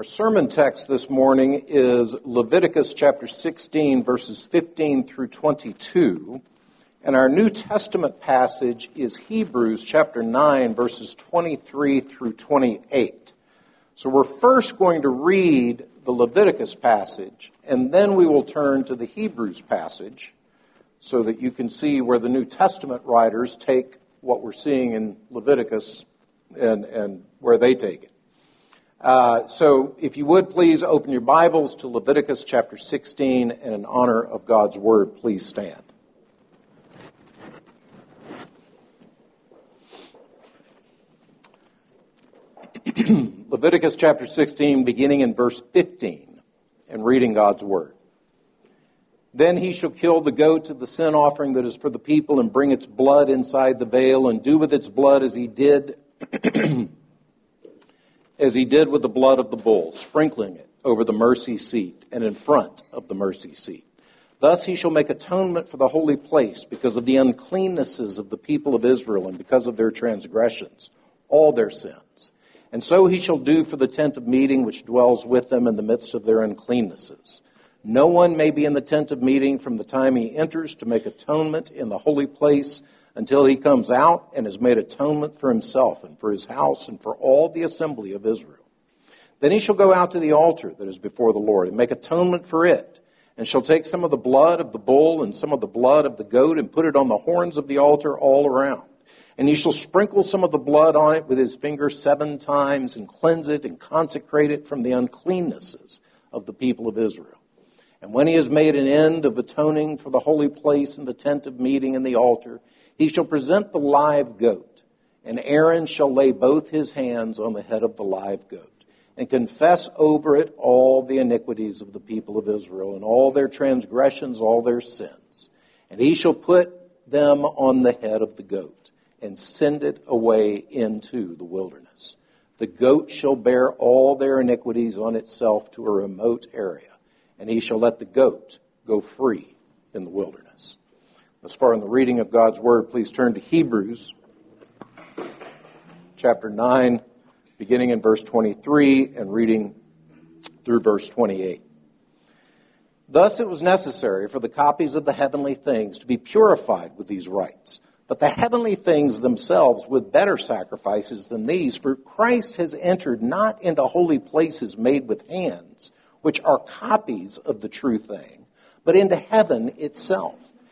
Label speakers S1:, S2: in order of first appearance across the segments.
S1: Our sermon text this morning is Leviticus chapter 16, verses 15 through 22. And our New Testament passage is Hebrews chapter 9, verses 23 through 28. So we're first going to read the Leviticus passage, and then we will turn to the Hebrews passage so that you can see where the New Testament writers take what we're seeing in Leviticus and, and where they take it. Uh, so, if you would please open your Bibles to Leviticus chapter 16, and in honor of God's Word, please stand. Leviticus chapter 16, beginning in verse 15, and reading God's Word. Then he shall kill the goat of the sin offering that is for the people, and bring its blood inside the veil, and do with its blood as he did as he did with the blood of the bull, sprinkling it over the mercy seat and in front of the mercy seat. Thus he shall make atonement for the holy place because of the uncleannesses of the people of Israel and because of their transgressions, all their sins. And so he shall do for the tent of meeting which dwells with them in the midst of their uncleannesses. No one may be in the tent of meeting from the time he enters to make atonement in the holy place until he comes out and has made atonement for himself and for his house and for all the assembly of Israel. Then he shall go out to the altar that is before the Lord and make atonement for it, and shall take some of the blood of the bull and some of the blood of the goat and put it on the horns of the altar all around. And he shall sprinkle some of the blood on it with his finger seven times and cleanse it and consecrate it from the uncleannesses of the people of Israel. And when he has made an end of atoning for the holy place and the tent of meeting and the altar, he shall present the live goat, and Aaron shall lay both his hands on the head of the live goat, and confess over it all the iniquities of the people of Israel, and all their transgressions, all their sins. And he shall put them on the head of the goat, and send it away into the wilderness. The goat shall bear all their iniquities on itself to a remote area, and he shall let the goat go free in the wilderness. As far in the reading of God's Word, please turn to Hebrews chapter 9, beginning in verse 23 and reading through verse 28. Thus it was necessary for the copies of the heavenly things to be purified with these rites, but the heavenly things themselves with better sacrifices than these, for Christ has entered not into holy places made with hands, which are copies of the true thing, but into heaven itself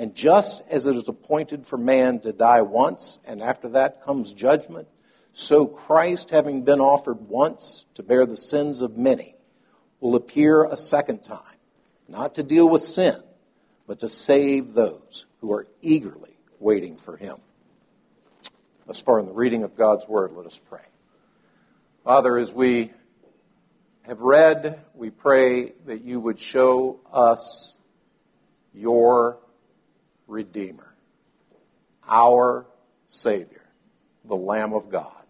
S1: And just as it is appointed for man to die once, and after that comes judgment, so Christ, having been offered once to bear the sins of many, will appear a second time, not to deal with sin, but to save those who are eagerly waiting for him. Thus far in the reading of God's word, let us pray. Father, as we have read, we pray that you would show us your Redeemer, our Savior, the Lamb of God.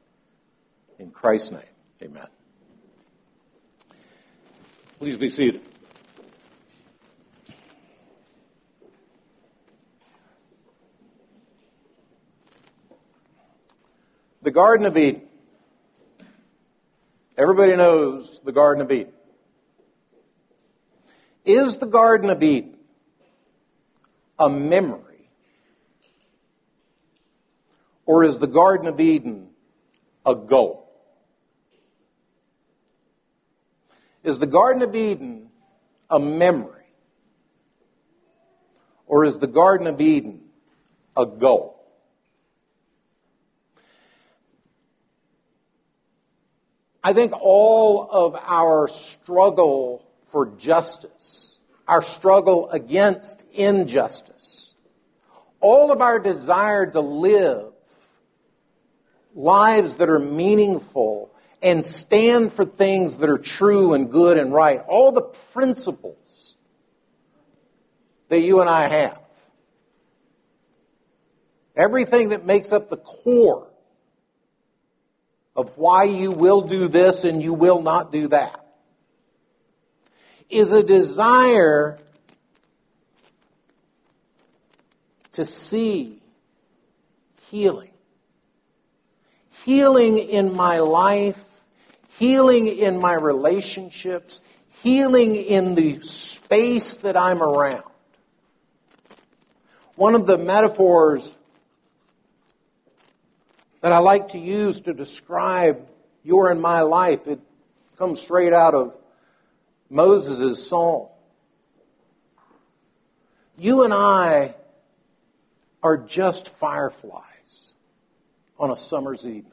S1: In Christ's name, amen. Please be seated. The Garden of Eden. Everybody knows the Garden of Eden. Is the Garden of Eden a memory? Or is the Garden of Eden a goal? Is the Garden of Eden a memory? Or is the Garden of Eden a goal? I think all of our struggle for justice our struggle against injustice, all of our desire to live lives that are meaningful and stand for things that are true and good and right, all the principles that you and I have. Everything that makes up the core of why you will do this and you will not do that is a desire to see healing. Healing in my life, healing in my relationships, healing in the space that I'm around. One of the metaphors that I like to use to describe your and my life, it comes straight out of Moses' psalm. You and I are just fireflies on a summer's evening.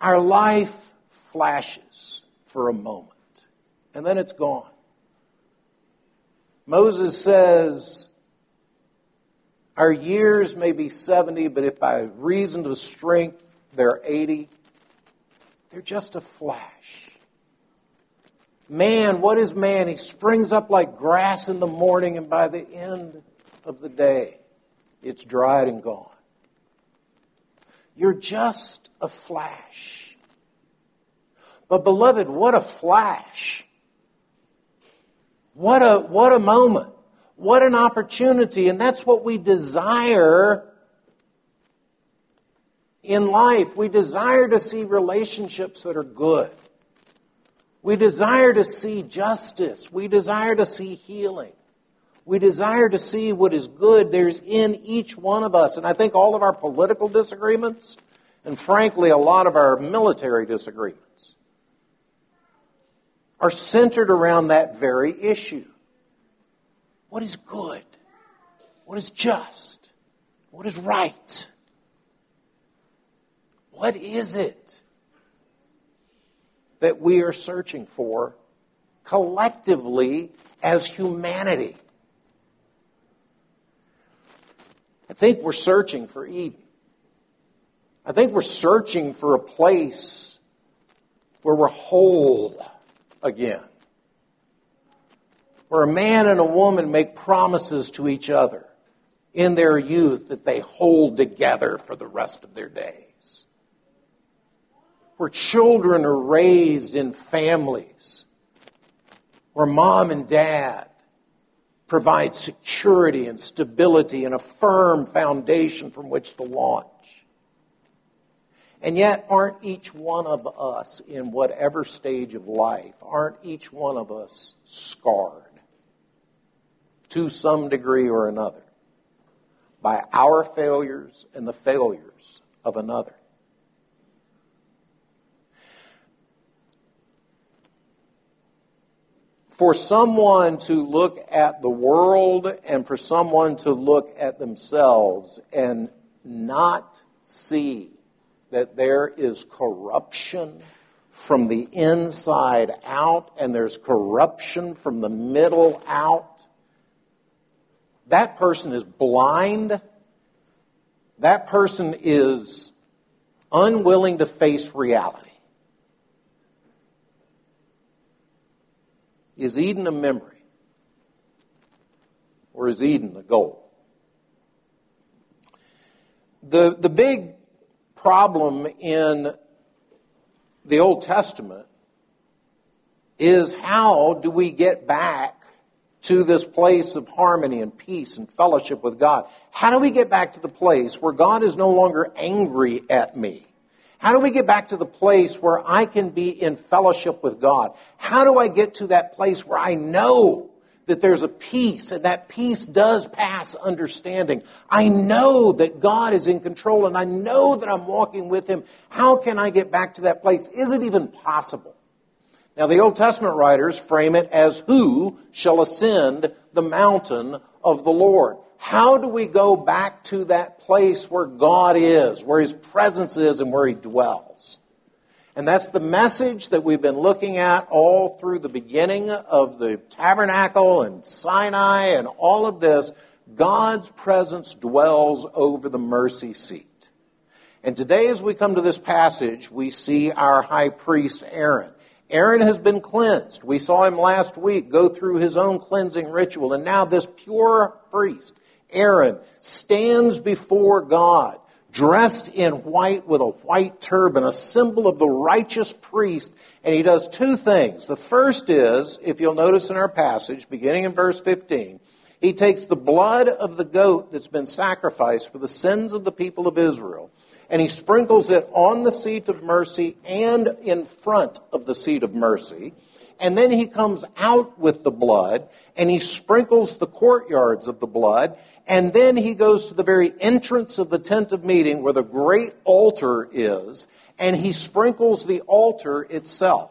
S1: Our life flashes for a moment, and then it's gone. Moses says, Our years may be 70, but if by reason of strength they're 80, they're just a flash. Man, what is man? He springs up like grass in the morning, and by the end of the day, it's dried and gone. You're just a flash. But beloved, what a flash. What a, what a moment. What an opportunity. And that's what we desire in life. We desire to see relationships that are good. We desire to see justice. We desire to see healing. We desire to see what is good. There's in each one of us. And I think all of our political disagreements, and frankly, a lot of our military disagreements, are centered around that very issue. What is good? What is just? What is right? What is it that we are searching for collectively as humanity? I think we're searching for Eden. I think we're searching for a place where we're whole again. Where a man and a woman make promises to each other in their youth that they hold together for the rest of their days. Where children are raised in families. Where mom and dad provide security and stability and a firm foundation from which to launch. And yet, aren't each one of us in whatever stage of life, aren't each one of us scarred to some degree or another by our failures and the failures of another? For someone to look at the world and for someone to look at themselves and not see that there is corruption from the inside out and there's corruption from the middle out, that person is blind. That person is unwilling to face reality. Is Eden a memory? Or is Eden a goal? The, the big problem in the Old Testament is how do we get back to this place of harmony and peace and fellowship with God? How do we get back to the place where God is no longer angry at me? How do we get back to the place where I can be in fellowship with God? How do I get to that place where I know that there's a peace and that peace does pass understanding? I know that God is in control and I know that I'm walking with Him. How can I get back to that place? Is it even possible? Now, the Old Testament writers frame it as who shall ascend the mountain of the Lord? How do we go back to that place where God is, where His presence is, and where He dwells? And that's the message that we've been looking at all through the beginning of the tabernacle and Sinai and all of this. God's presence dwells over the mercy seat. And today, as we come to this passage, we see our high priest Aaron. Aaron has been cleansed. We saw him last week go through his own cleansing ritual. And now this pure priest, Aaron, stands before God, dressed in white with a white turban, a symbol of the righteous priest. And he does two things. The first is, if you'll notice in our passage, beginning in verse 15, he takes the blood of the goat that's been sacrificed for the sins of the people of Israel, and he sprinkles it on the seat of mercy and in front of the seat of mercy. And then he comes out with the blood and he sprinkles the courtyards of the blood. And then he goes to the very entrance of the tent of meeting where the great altar is and he sprinkles the altar itself.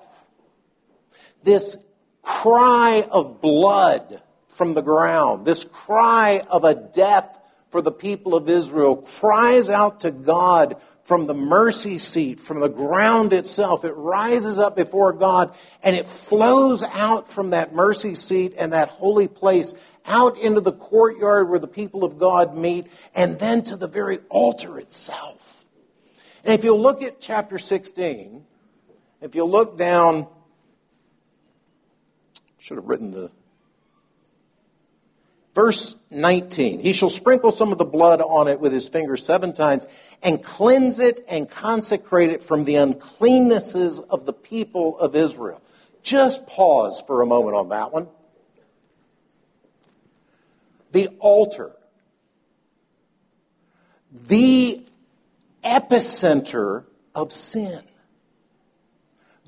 S1: This cry of blood from the ground, this cry of a death for the people of Israel cries out to God from the mercy seat, from the ground itself. It rises up before God and it flows out from that mercy seat and that holy place out into the courtyard where the people of God meet and then to the very altar itself. And if you look at chapter 16, if you look down, should have written the Verse 19, he shall sprinkle some of the blood on it with his finger seven times and cleanse it and consecrate it from the uncleannesses of the people of Israel. Just pause for a moment on that one. The altar. The epicenter of sin.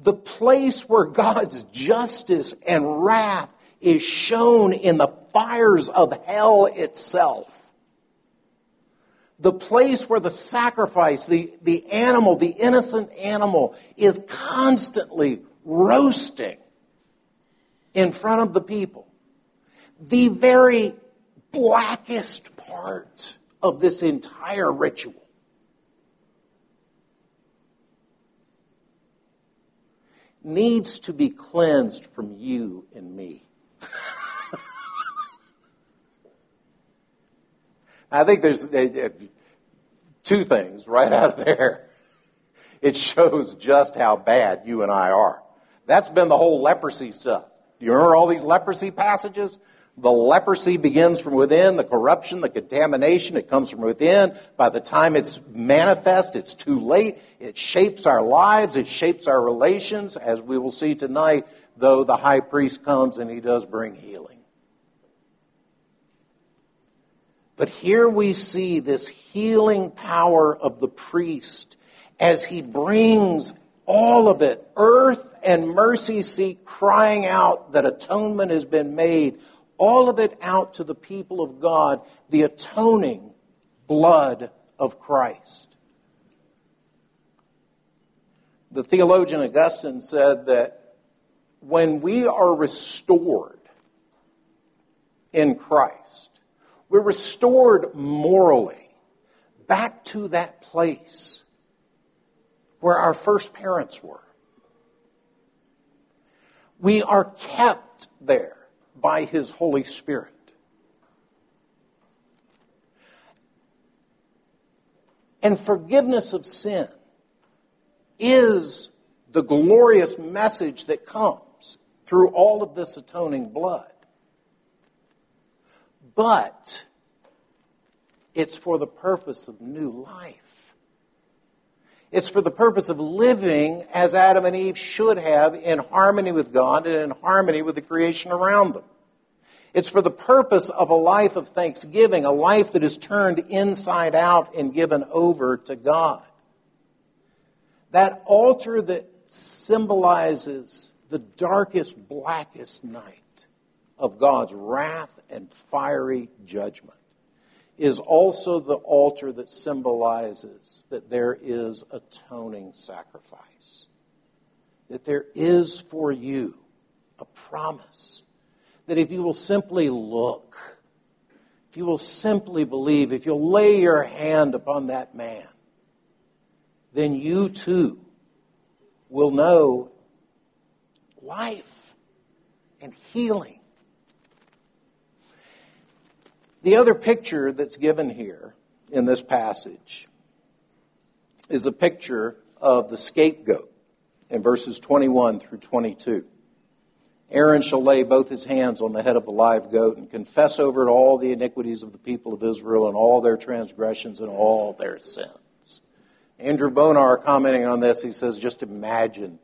S1: The place where God's justice and wrath is shown in the fires of hell itself. The place where the sacrifice, the, the animal, the innocent animal is constantly roasting in front of the people. The very blackest part of this entire ritual. needs to be cleansed from you and me. I think there's uh, uh, two things right out of there. It shows just how bad you and I are. That's been the whole leprosy stuff. You remember all these leprosy passages? The leprosy begins from within, the corruption, the contamination, it comes from within. By the time it's manifest, it's too late. It shapes our lives, it shapes our relations, as we will see tonight, though the high priest comes and he does bring healing. But here we see this healing power of the priest as he brings all of it, earth and mercy seat crying out that atonement has been made, all of it out to the people of God, the atoning blood of Christ. The theologian Augustine said that when we are restored in Christ, we're restored morally back to that place where our first parents were. We are kept there by His Holy Spirit. And forgiveness of sin is the glorious message that comes through all of this atoning blood but it's for the purpose of new life. It's for the purpose of living as Adam and Eve should have in harmony with God and in harmony with the creation around them. It's for the purpose of a life of thanksgiving, a life that is turned inside out and given over to God. That altar that symbolizes the darkest, blackest night of God's wrath and fiery judgment is also the altar that symbolizes that there is atoning sacrifice. That there is for you a promise that if you will simply look, if you will simply believe, if you'll lay your hand upon that man, then you too will know life and healing the other picture that's given here in this passage is a picture of the scapegoat in verses 21 through 22. Aaron shall lay both his hands on the head of the live goat and confess over it all the iniquities of the people of Israel and all their transgressions and all their sins. Andrew Bonar commenting on this, he says, just imagine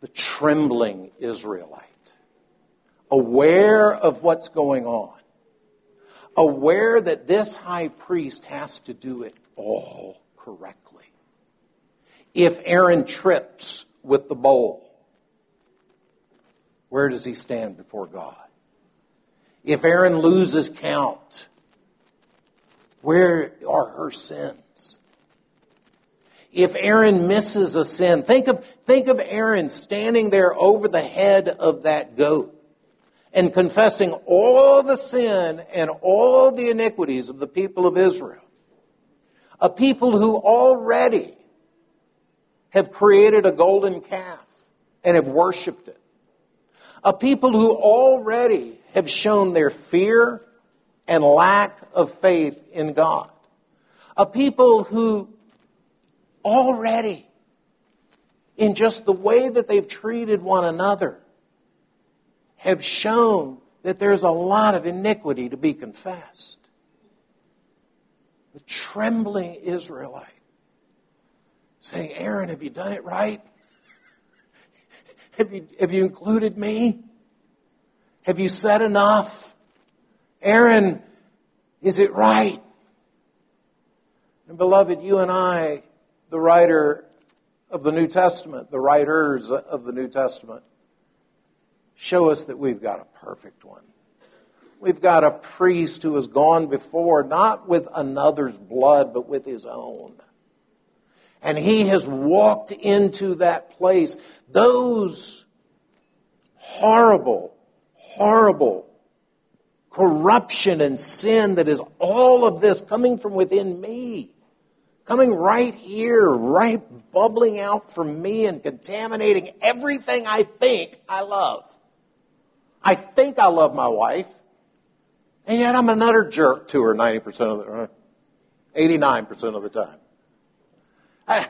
S1: the trembling Israelite, aware of what's going on, aware that this high priest has to do it all correctly. If Aaron trips with the bowl, where does he stand before God? If Aaron loses count, where are her sins? If Aaron misses a sin, think of, think of Aaron standing there over the head of that goat and confessing all the sin and all the iniquities of the people of Israel. A people who already have created a golden calf and have worshiped it. A people who already have shown their fear and lack of faith in God. A people who already, in just the way that they've treated one another, have shown that there's a lot of iniquity to be confessed. The trembling Israelite saying, Aaron, have you done it right? Have you, have you included me? Have you said enough? Aaron, is it right? And beloved, you and I, the writer of the New Testament, the writers of the New Testament, show us that we've got a perfect one. We've got a priest who has gone before, not with another's blood, but with his own. And he has walked into that place those horrible, horrible corruption and sin that is all of this coming from within me, coming right here, right bubbling out from me and contaminating everything I think I love. I think I love my wife, and yet I'm another jerk to her 90% of the, uh, 89% of the time. I,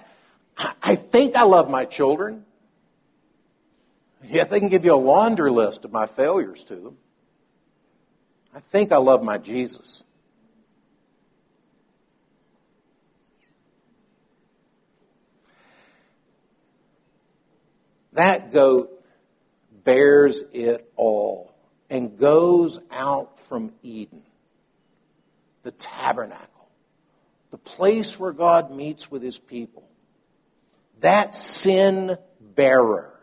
S1: I think I love my children. Yet they can give you a laundry list of my failures to them. I think I love my Jesus. That goat bears it all and goes out from Eden, the tabernacle, the place where God meets with his people. That sin bearer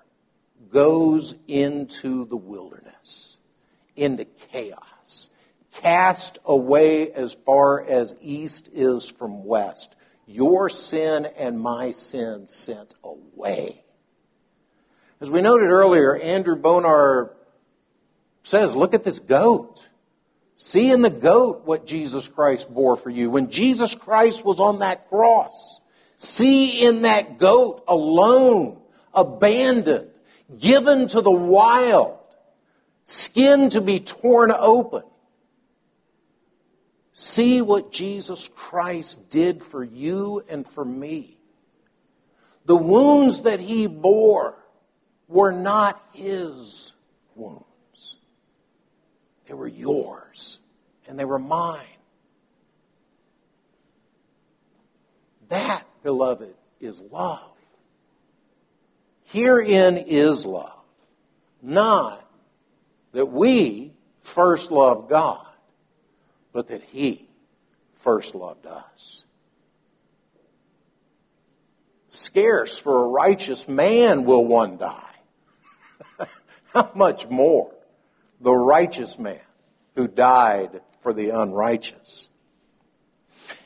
S1: goes into the wilderness, into chaos, cast away as far as east is from west. Your sin and my sin sent away. As we noted earlier, Andrew Bonar says, look at this goat. See in the goat what Jesus Christ bore for you. When Jesus Christ was on that cross, see in that goat alone, abandoned, given to the wild, skin to be torn open. See what Jesus Christ did for you and for me. The wounds that he bore were not his wounds. They were yours and they were mine. That, beloved, is love. Herein is love. Not that we first loved God, but that He first loved us. Scarce for a righteous man will one die. How much more the righteous man who died for the unrighteous?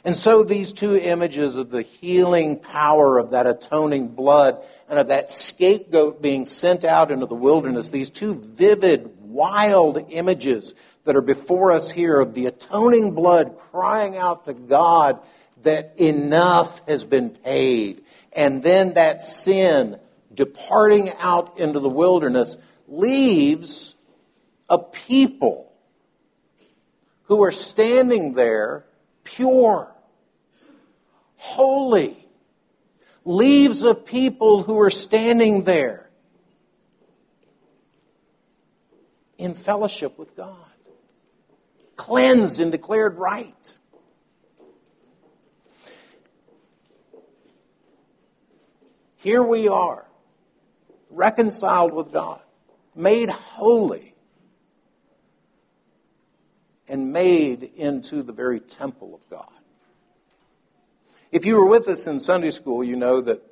S1: And so these two images of the healing power of that atoning blood and of that scapegoat being sent out into the wilderness, these two vivid, wild images that are before us here of the atoning blood crying out to God that enough has been paid. And then that sin departing out into the wilderness leaves a people who are standing there pure, holy, leaves a people who are standing there in fellowship with God, cleansed and declared right. Here we are, reconciled with God, made holy, and made into the very temple of God. If you were with us in Sunday school, you know that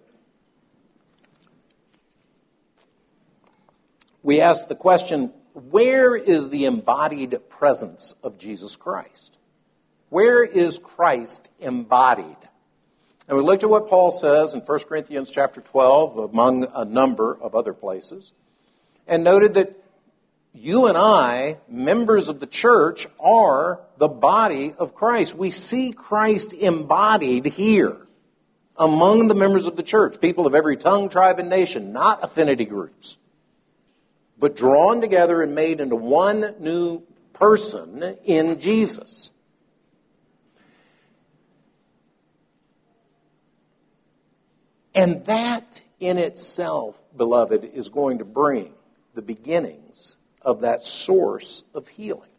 S1: we asked the question where is the embodied presence of Jesus Christ? Where is Christ embodied? And we looked at what Paul says in 1 Corinthians chapter 12, among a number of other places, and noted that you and I, members of the church, are the body of Christ. We see Christ embodied here among the members of the church, people of every tongue, tribe, and nation, not affinity groups, but drawn together and made into one new person in Jesus. And that in itself, beloved, is going to bring the beginnings of that source of healing.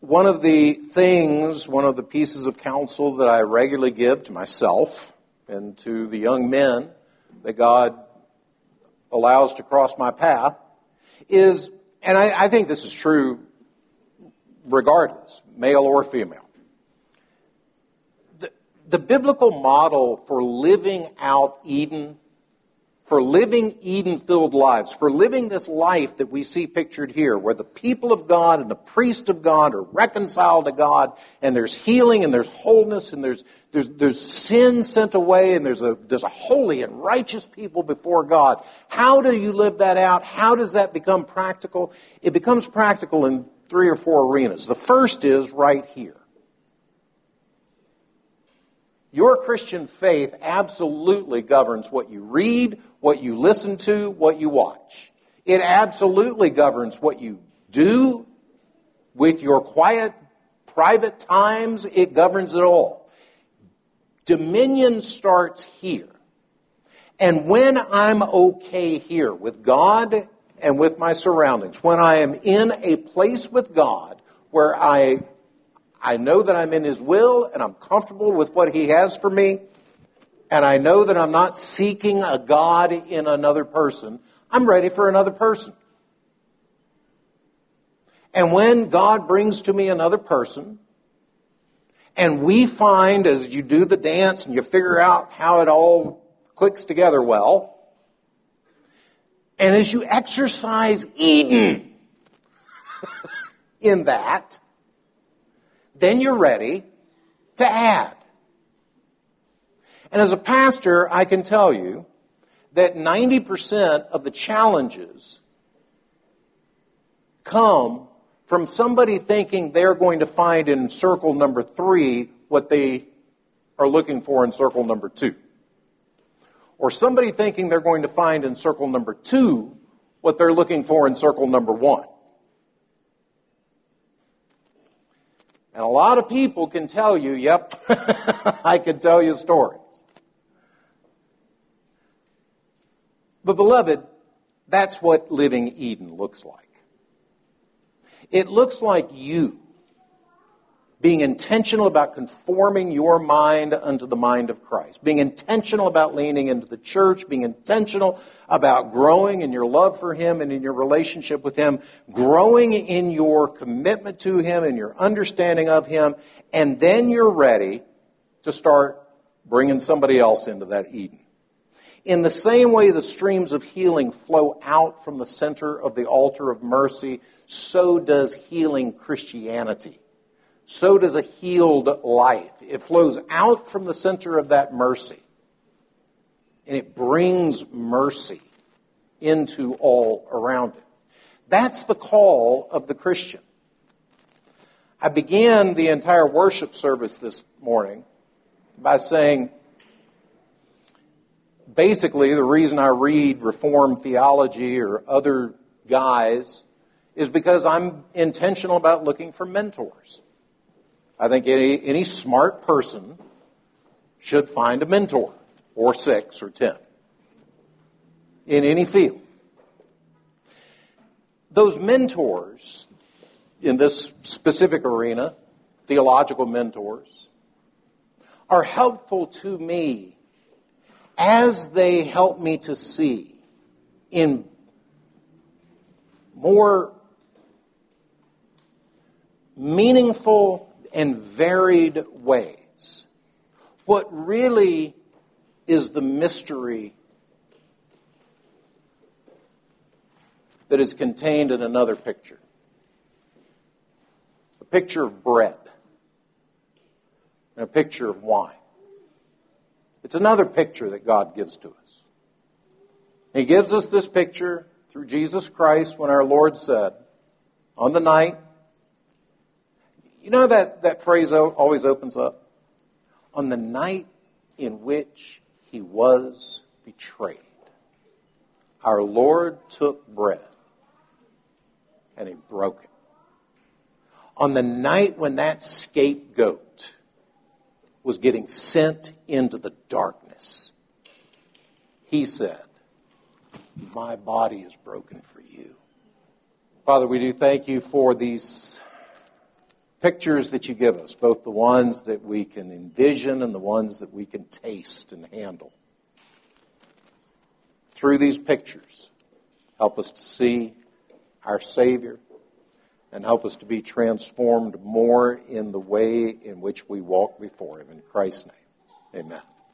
S1: One of the things, one of the pieces of counsel that I regularly give to myself and to the young men that God allows to cross my path is, and I, I think this is true regardless, male or female the biblical model for living out Eden, for living Eden filled lives, for living this life that we see pictured here, where the people of God and the priest of God are reconciled to God, and there's healing and there's wholeness and there's, there's, there's sin sent away and there's a, there's a holy and righteous people before God. How do you live that out? How does that become practical? It becomes practical in three or four arenas. The first is right here. Your Christian faith absolutely governs what you read, what you listen to, what you watch. It absolutely governs what you do with your quiet, private times. It governs it all. Dominion starts here. And when I'm okay here with God and with my surroundings, when I am in a place with God where I I know that I'm in His will and I'm comfortable with what He has for me. And I know that I'm not seeking a God in another person. I'm ready for another person. And when God brings to me another person, and we find as you do the dance and you figure out how it all clicks together well, and as you exercise Eden in that, then you're ready to add. And as a pastor, I can tell you that 90% of the challenges come from somebody thinking they're going to find in circle number three what they are looking for in circle number two. Or somebody thinking they're going to find in circle number two what they're looking for in circle number one. And a lot of people can tell you, yep, I can tell you stories. But beloved, that's what living Eden looks like. It looks like you being intentional about conforming your mind unto the mind of Christ, being intentional about leaning into the church, being intentional about growing in your love for Him and in your relationship with Him, growing in your commitment to Him and your understanding of Him, and then you're ready to start bringing somebody else into that Eden. In the same way the streams of healing flow out from the center of the altar of mercy, so does healing Christianity so does a healed life. It flows out from the center of that mercy. And it brings mercy into all around it. That's the call of the Christian. I began the entire worship service this morning by saying, basically, the reason I read Reformed theology or other guys is because I'm intentional about looking for mentors. I think any, any smart person should find a mentor, or six, or ten, in any field. Those mentors in this specific arena, theological mentors, are helpful to me as they help me to see in more meaningful and varied ways what really is the mystery that is contained in another picture a picture of bread and a picture of wine. It's another picture that God gives to us. He gives us this picture through Jesus Christ when our Lord said, on the night, you know that, that phrase always opens up? On the night in which he was betrayed, our Lord took bread and he broke it. On the night when that scapegoat was getting sent into the darkness, he said, My body is broken for you. Father, we do thank you for these pictures that you give us, both the ones that we can envision and the ones that we can taste and handle. Through these pictures, help us to see our Savior and help us to be transformed more in the way in which we walk before Him. In Christ's name, amen.